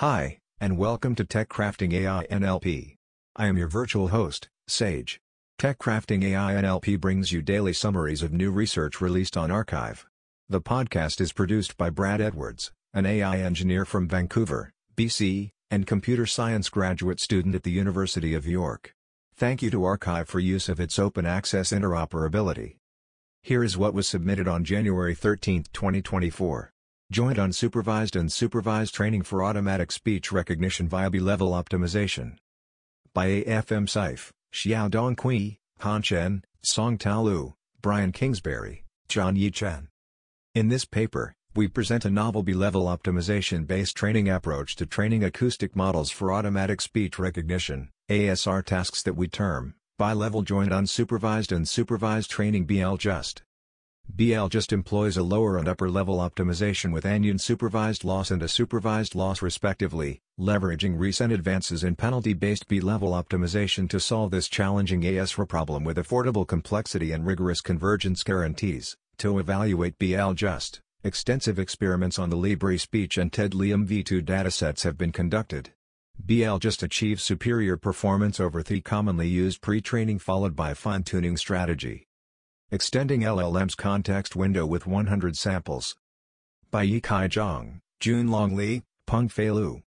Hi, and welcome to Tech Crafting AI NLP. I am your virtual host, Sage. Tech Crafting AI NLP brings you daily summaries of new research released on arXiv. The podcast is produced by Brad Edwards, an AI engineer from Vancouver, BC, and computer science graduate student at the University of York. Thank you to arXiv for use of its open access interoperability. Here is what was submitted on January 13, 2024. Joint unsupervised and supervised training for automatic speech recognition via bilevel optimization. By AFM Saif, Xiaodong Cui, Han Chen, Song Tao Lu, Brian Kingsbury, John Yi Chen. In this paper, we present a novel bilevel optimization-based training approach to training acoustic models for automatic speech recognition, ASR tasks that we term, bi-level joint unsupervised and supervised training BL-JUST. BL-JUST employs a lower and upper level optimization with an unsupervised loss and a supervised loss respectively, leveraging recent advances in penalty-based bilevel optimization to solve this challenging ASR problem with affordable complexity and rigorous convergence guarantees. To evaluate BL-JUST, extensive experiments on the LibriSpeech and TED-LIUM V2 datasets have been conducted. BL-JUST achieves superior performance over the commonly used pre-training followed by fine-tuning strategy. Extending LLM's context window with 100 samples. By Yikai Zhang, Junlong Li, Pengfei Liu.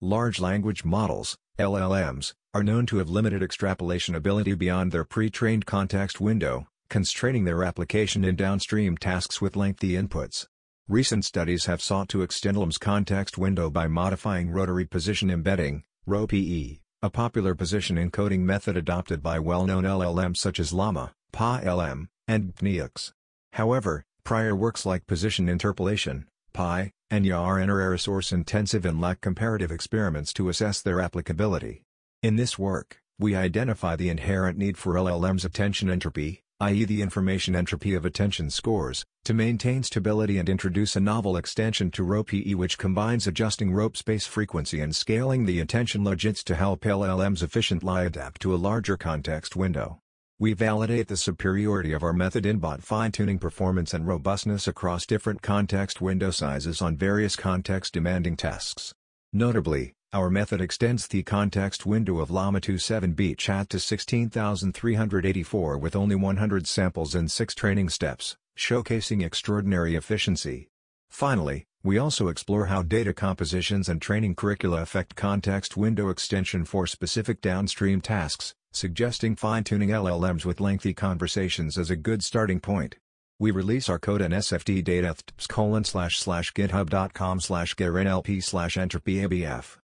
Large language models, LLMs, are known to have limited extrapolation ability beyond their pre-trained context window, constraining their application in downstream tasks with lengthy inputs. Recent studies have sought to extend LLM's context window by modifying rotary position embedding, ROPE, a popular position encoding method adopted by well-known LLMs such as Llama, PaLM, and GNIX. However, prior works like position interpolation, Pi, and YARN are resource-intensive and lack comparative experiments to assess their applicability. In this work, we identify the inherent need for LLM's attention entropy, i.e. the information entropy of attention scores, to maintain stability and introduce a novel extension to ROPE which combines adjusting RoPE's base frequency and scaling the attention logits to help LLMs efficiently adapt to a larger context window. We validate the superiority of our method in bot fine-tuning performance and robustness across different context window sizes on various context-demanding tasks. Notably, our method extends the context window of Llama 2.7b chat to 16,384 with only 100 samples and 6 training steps, showcasing extraordinary efficiency. Finally, we also explore how data compositions and training curricula affect context window extension for specific downstream tasks, suggesting fine-tuning LLMs with lengthy conversations as a good starting point. We release our code and SFT data colon slash slash github.com slash gernlp slash entropy abf.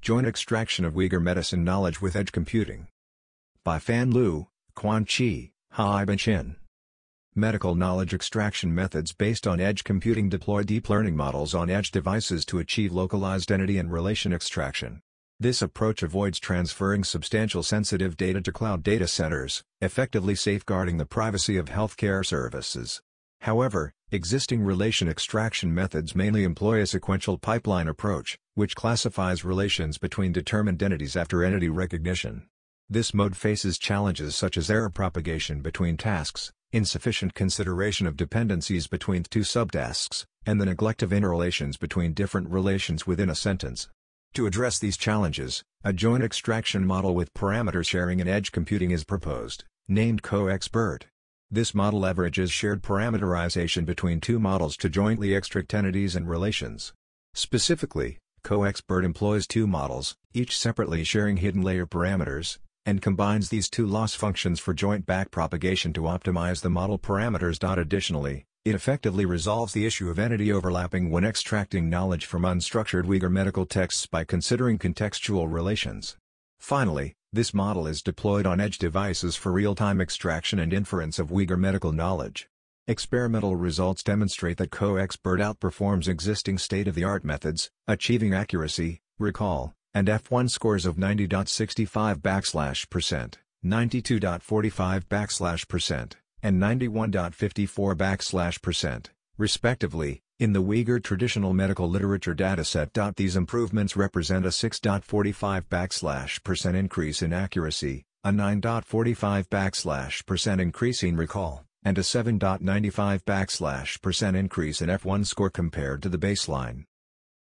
Joint extraction of Uyghur medicine knowledge with edge computing. By Fan Liu, Quan Qi, Haiban Chin. Medical knowledge extraction methods based on edge computing deploy deep learning models on edge devices to achieve localized entity and relation extraction. This approach avoids transferring substantial sensitive data to cloud data centers, effectively safeguarding the privacy of healthcare services. However, existing relation extraction methods mainly employ a sequential pipeline approach, which classifies relations between determined entities after entity recognition. This mode faces challenges such as error propagation between tasks, insufficient consideration of dependencies between two subtasks, and the neglect of interrelations between different relations within a sentence. To address these challenges, a joint extraction model with parameter sharing and edge computing is proposed, named CoEx-Bert. This model leverages shared parameterization between two models to jointly extract entities and relations. Specifically, CoEx-Bert employs two models, each separately sharing hidden layer parameters, and combines these two loss functions for joint backpropagation to optimize the model parameters. Additionally, it effectively resolves the issue of entity overlapping when extracting knowledge from unstructured Uyghur medical texts by considering contextual relations. Finally, this model is deployed on edge devices for real-time extraction and inference of Uyghur medical knowledge. Experimental results demonstrate that CoEx-Bert outperforms existing state-of-the-art methods, achieving accuracy, recall, and F1 scores of 90.65 backslash percent, 92.45 backslash percent, and 91.54 backslash percent, respectively, in the Uyghur traditional medical literature dataset. These improvements represent a 6.45 backslash percent increase in accuracy, a 9.45 backslash percent increase in recall, and a 7.95 backslash percent increase in F1 score compared to the baseline.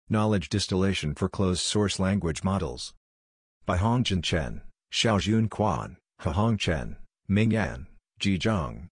Knowledge Distillation for Closed-Source Language Models. By Hongjin Chen, Xiaojun Quan, Hahong Chen, Ming Yan,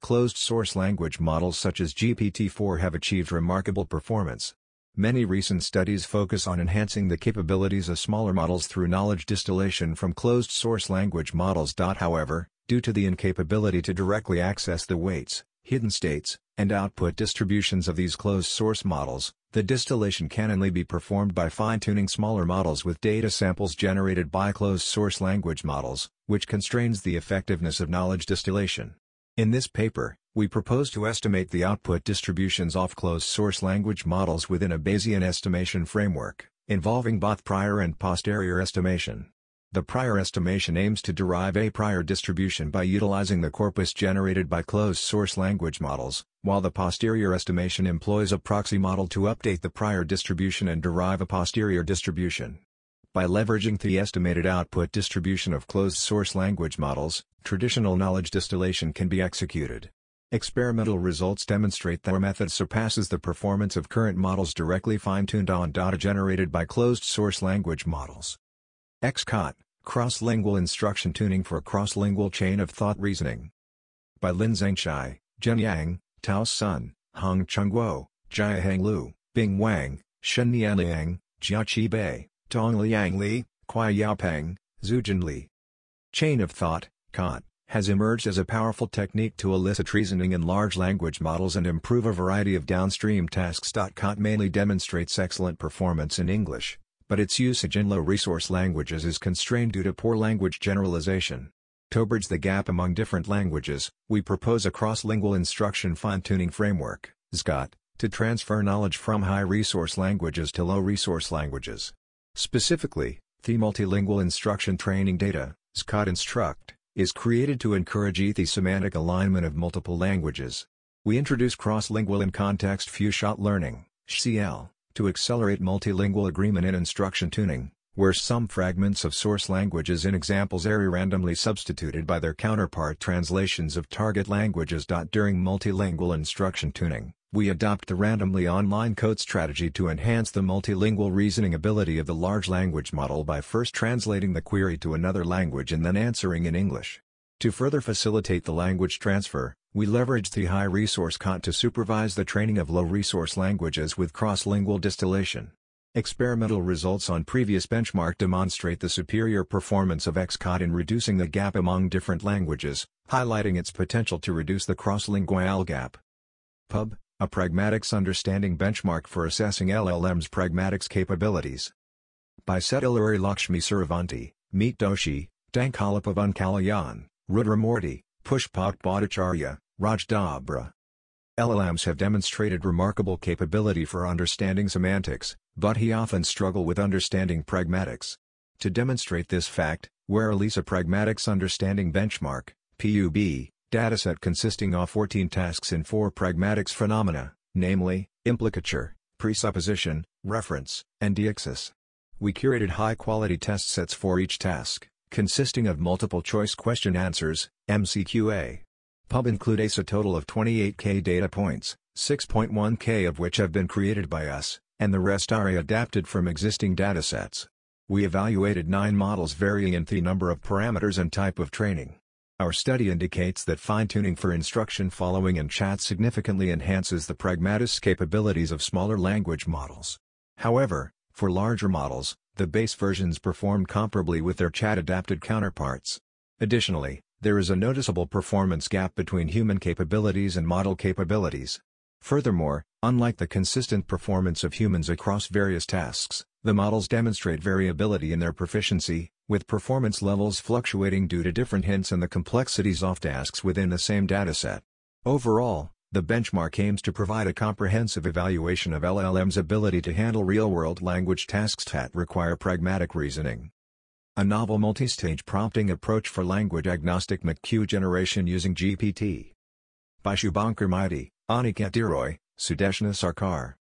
Closed-source language models such as GPT-4 have achieved remarkable performance. Many recent studies focus on enhancing the capabilities of smaller models through knowledge distillation from closed-source language models. However, due to the incapability to directly access the weights, hidden states, and output distributions of these closed-source models, the distillation can only be performed by fine-tuning smaller models with data samples generated by closed-source language models, which constrains the effectiveness of knowledge distillation. In this paper, we propose to estimate the output distributions of closed-source language models within a Bayesian estimation framework, involving both prior and posterior estimation. The prior estimation aims to derive a prior distribution by utilizing the corpus generated by closed-source language models, while the posterior estimation employs a proxy model to update the prior distribution and derive a posterior distribution. By leveraging the estimated output distribution of closed-source language models, traditional knowledge distillation can be executed. Experimental results demonstrate that our method surpasses the performance of current models directly fine-tuned on data generated by closed-source language models. XCOT, Cross-Lingual Instruction Tuning for Cross-Lingual Chain of Thought Reasoning. By Linzheng Chai, Zhen Yang, Tao Sun, Hongcheng Guo, Jiaheng Liu, Bing Wang, Shennian Liang, Jiaqi Bei. Tong Liang Li, Kuai Yaopeng, Zhoujun Li. Chain of thought, COT, has emerged as a powerful technique to elicit reasoning in large language models and improve a variety of downstream tasks. COT mainly demonstrates excellent performance in English, but its usage in low-resource languages is constrained due to poor language generalization. To bridge the gap among different languages, we propose a cross-lingual instruction fine-tuning framework, XCOT, to transfer knowledge from high-resource languages to low-resource languages. Specifically, the multilingual instruction training data, XCOT Instruct, is created to encourage ethy-semantic alignment of multiple languages. We introduce cross-lingual and context few-shot learning, CL, to accelerate multilingual agreement in instruction tuning, where some fragments of source languages in examples are randomly substituted by their counterpart translations of target languages. During multilingual instruction tuning, we adopt the randomly online code strategy to enhance the multilingual reasoning ability of the large language model by first translating the query to another language and then answering in English. To further facilitate the language transfer, we leverage the high-resource COT to supervise the training of low-resource languages with cross-lingual distillation. Experimental results on previous benchmark demonstrate the superior performance of XCOT in reducing the gap among different languages, highlighting its potential to reduce the cross-lingual gap. Pub a pragmatics understanding benchmark for assessing LLM's pragmatics capabilities. By Settaluri Lakshmi Sravanthi, Meet Doshi, Dankalapavan Kalayan, Rudra Murthy, Pushpak Bhattacharyya, Raj Dabre. LLMs have demonstrated remarkable capability for understanding semantics, but he often struggle with understanding pragmatics. To demonstrate this fact, we release a pragmatics understanding benchmark, PUB, dataset consisting of 14 tasks in four pragmatics phenomena, namely, implicature, presupposition, reference, and deixis. We curated high-quality test sets for each task, consisting of multiple-choice question answers, MCQA. Pub include a total of 28k data points, 6.1k of which have been created by us, and the rest are adapted from existing datasets. We evaluated nine models varying in the number of parameters and type of training. Our study indicates that fine-tuning for instruction following and chat significantly enhances the pragmatist capabilities of smaller language models. However, for larger models, the base versions perform comparably with their chat-adapted counterparts. Additionally, there is a noticeable performance gap between human capabilities and model capabilities. Furthermore, unlike the consistent performance of humans across various tasks, the models demonstrate variability in their proficiency, with performance levels fluctuating due to different hints and the complexities of tasks within the same dataset. Overall, the benchmark aims to provide a comprehensive evaluation of LLM's ability to handle real-world language tasks that require pragmatic reasoning. A novel multi-stage prompting approach for language-agnostic MCQ generation using GPT. By Shubhankar Maity, Aniket Deroy, Sudeshna Sarkar.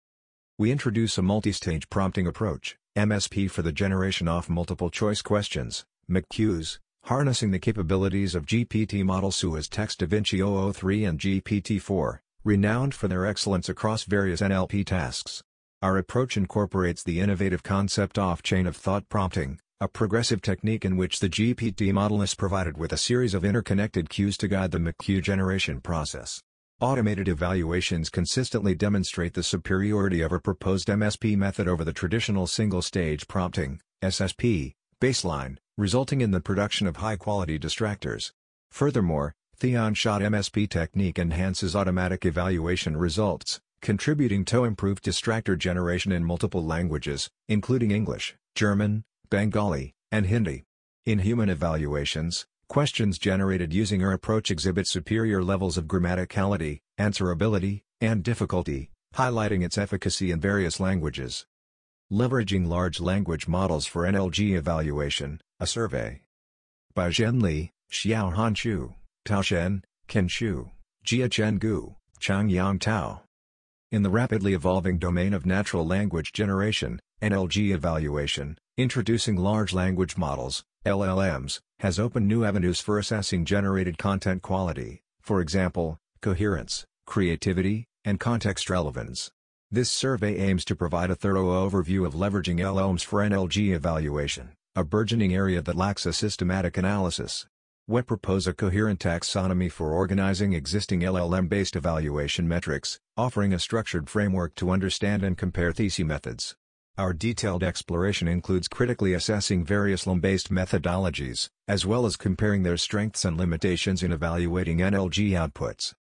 We introduce a multi-stage prompting approach, MSP for the generation of multiple-choice questions, MCQs, harnessing the capabilities of GPT model SUA's Text DaVinci 003 and GPT-4, renowned for their excellence across various NLP tasks. Our approach incorporates the innovative concept off-chain of thought prompting, a progressive technique in which the GPT model is provided with a series of interconnected cues to guide the MCQ generation process. Automated evaluations consistently demonstrate the superiority of a proposed MSP method over the traditional single-stage prompting SSP, baseline, resulting in the production of high-quality distractors. Furthermore, Theon-shot MSP technique enhances automatic evaluation results, contributing to improved distractor generation in multiple languages, including English, German, Bengali, and Hindi. In human evaluations, questions generated using our approach exhibit superior levels of grammaticality, answerability, and difficulty, highlighting its efficacy in various languages. Leveraging large language models for NLG evaluation, a survey by Zhen Li, Xiaohan Xu, Tao Shen, Ken Xu, Jiachen Gu, Chongyang Tao. In the rapidly evolving domain of natural language generation, NLG evaluation, introducing large language models, LLMs, has opened new avenues for assessing generated content quality, for example, coherence, creativity, and context relevance. This survey aims to provide a thorough overview of leveraging LLMs for NLG evaluation, a burgeoning area that lacks a systematic analysis. We propose a coherent taxonomy for organizing existing LLM-based evaluation metrics, offering a structured framework to understand and compare thesis methods. Our detailed exploration includes critically assessing various LLM-based methodologies, as well as comparing their strengths and limitations in evaluating NLG outputs.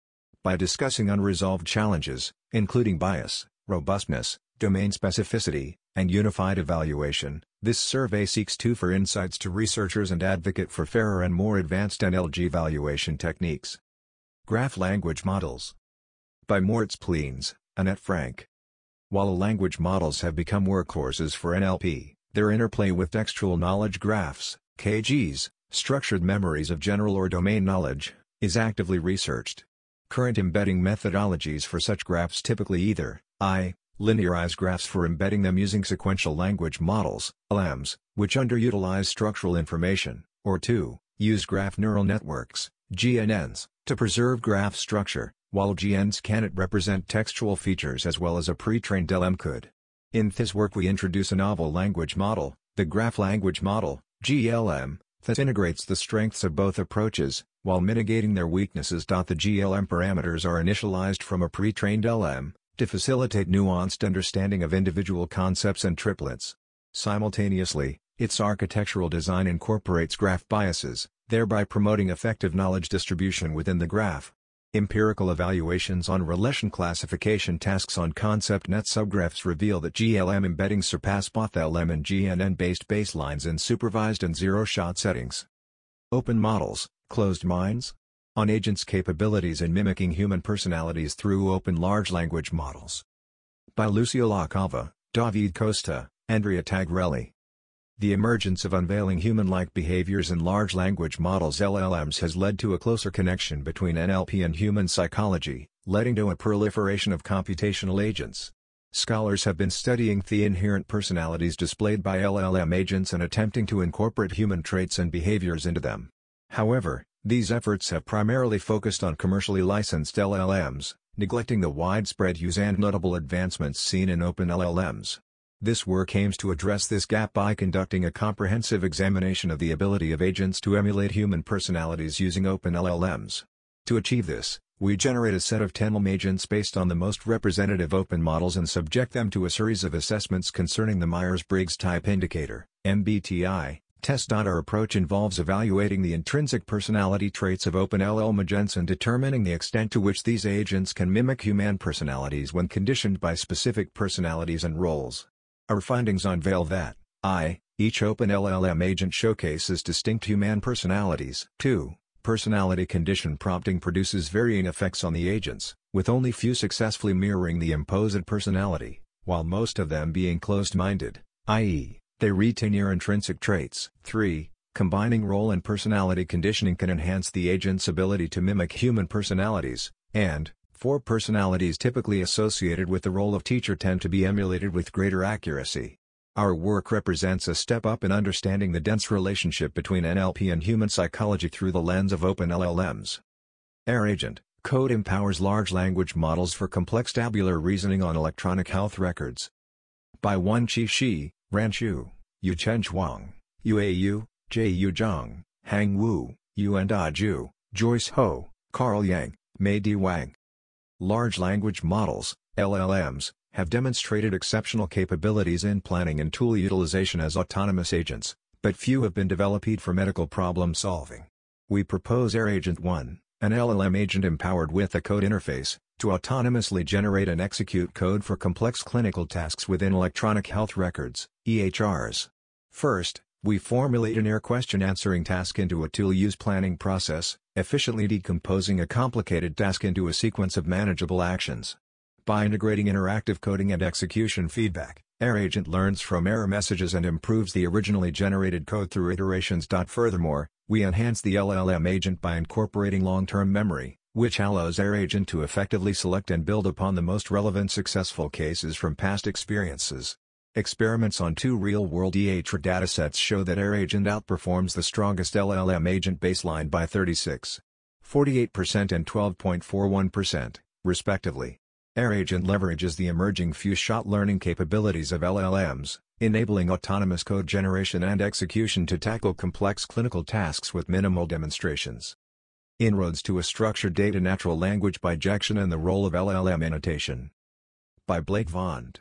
By discussing unresolved challenges, including bias, robustness, domain specificity, and unified evaluation, this survey seeks to for insights to researchers and advocate for fairer and more advanced NLG evaluation techniques. Graph Language Models By Moritz Plenz, Annette Frank. While language models have become workhorses for NLP, their interplay with textual knowledge graphs, KGs, structured memories of general or domain knowledge, is actively researched. Current embedding methodologies for such graphs typically either I. Linearize graphs for embedding them using sequential language models, LLMs, which underutilize structural information, or 2. Use graph neural networks, GNNs, to preserve graph structure, while GNNs cannot represent textual features as well as a pre-trained LM could. In this work we introduce a novel language model, the Graph Language Model, GLM, that integrates the strengths of both approaches, while mitigating their weaknesses. The GLM parameters are initialized from a pre-trained LM, to facilitate nuanced understanding of individual concepts and triplets. Simultaneously, its architectural design incorporates graph biases, thereby promoting effective knowledge distribution within the graph. Empirical evaluations on relation classification tasks on ConceptNet subgraphs reveal that GLM embeddings surpass both LM and GNN-based baselines in supervised and zero-shot settings. Open models, closed minds, on agents' capabilities in mimicking human personalities through open large language models. By Lucio LaCava, David Costa, Andrea Tagarelli. The emergence of unveiling human-like behaviors in large language models LLMs has led to a closer connection between NLP and human psychology, leading to a proliferation of computational agents. Scholars have been studying the inherent personalities displayed by LLM agents and attempting to incorporate human traits and behaviors into them. However, these efforts have primarily focused on commercially licensed LLMs, neglecting the widespread use and notable advancements seen in open LLMs. This work aims to address this gap by conducting a comprehensive examination of the ability of agents to emulate human personalities using open LLMs. To achieve this, we generate a set of 10 LM agents based on the most representative open models and subject them to a series of assessments concerning the Myers-Briggs Type Indicator MBTI, Test. Our approach involves evaluating the intrinsic personality traits of OpenLL agents and determining the extent to which these agents can mimic human personalities when conditioned by specific personalities and roles. Our findings unveil that, I, each OpenLLM agent showcases distinct human personalities. 2. Personality condition prompting produces varying effects on the agents, with only few successfully mirroring the imposed personality, while most of them being closed-minded, i.e., they retain their intrinsic traits. 3. Combining role and personality conditioning can enhance the agent's ability to mimic human personalities, and, 4. Personalities typically associated with the role of teacher tend to be emulated with greater accuracy. Our work represents a step up in understanding the dense relationship between NLP and human psychology through the lens of open LLMs. EHRAgent Code empowers large language models for complex tabular reasoning on electronic health records. By Wenqi Shi, Ran Xu, Yuchen Huang, Yuau, Jieyu Zhang, Hang Wu, Yuan Da Ju, Joyce Ho, Carl Yang, Mei Di Wang. Large language models, LLMs, have demonstrated exceptional capabilities in planning and tool utilization as autonomous agents, but few have been developed for medical problem solving. We propose EHRAgent 1, an LLM agent empowered with a code interface, to autonomously generate and execute code for complex clinical tasks within electronic health records, EHRs. First, we formulate an EHR question answering task into a tool use planning process, efficiently decomposing a complicated task into a sequence of manageable actions. By integrating interactive coding and execution feedback, EHRAgent learns from error messages and improves the originally generated code through iterations. Furthermore, we enhance the LLM agent by incorporating long-term memory, which allows EHRAgent to effectively select and build upon the most relevant successful cases from past experiences. Experiments on two real-world EHR datasets show that EHRAgent outperforms the strongest LLM agent baseline by 36, 48% and 12.41%, respectively. EHRAgent leverages the emerging few-shot learning capabilities of LLMs, enabling autonomous code generation and execution to tackle complex clinical tasks with minimal demonstrations. Inroads to a Structured Data Natural Language Bijection and the Role of LLM Annotation. By Blake Vond.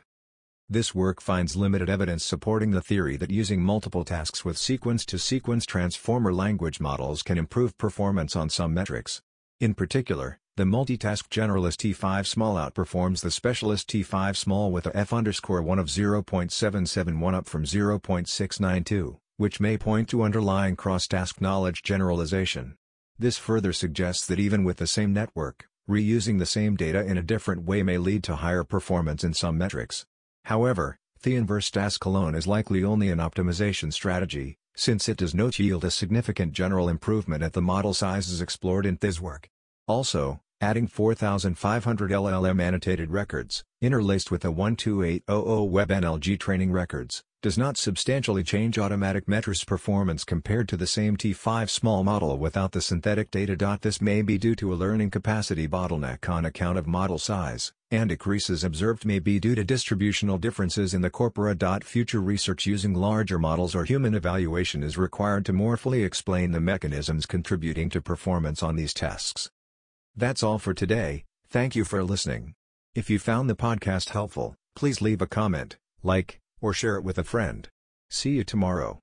This work finds limited evidence supporting the theory that using multiple tasks with sequence-to-sequence -sequence transformer language models can improve performance on some metrics. In particular, the multitask generalist T5 small outperforms the specialist T5 small with a f underscore 1 of 0.771 up from 0.692, which may point to underlying cross-task knowledge generalization. This further suggests that even with the same network, reusing the same data in a different way may lead to higher performance in some metrics. However, the inverse task alone is likely only an optimization strategy, since it does not yield a significant general improvement at the model sizes explored in this work. Also, adding 4,500 LLM annotated records, interlaced with the 12800 WebNLG training records, does not substantially change automatic metrics performance compared to the same T5 small model without the synthetic data. This may be due to a learning capacity bottleneck on account of model size, and decreases observed may be due to distributional differences in the corpora. Future research using larger models or human evaluation is required to more fully explain the mechanisms contributing to performance on these tasks. That's all for today, thank you for listening. If you found the podcast helpful, please leave a comment, like, or share it with a friend. See you tomorrow.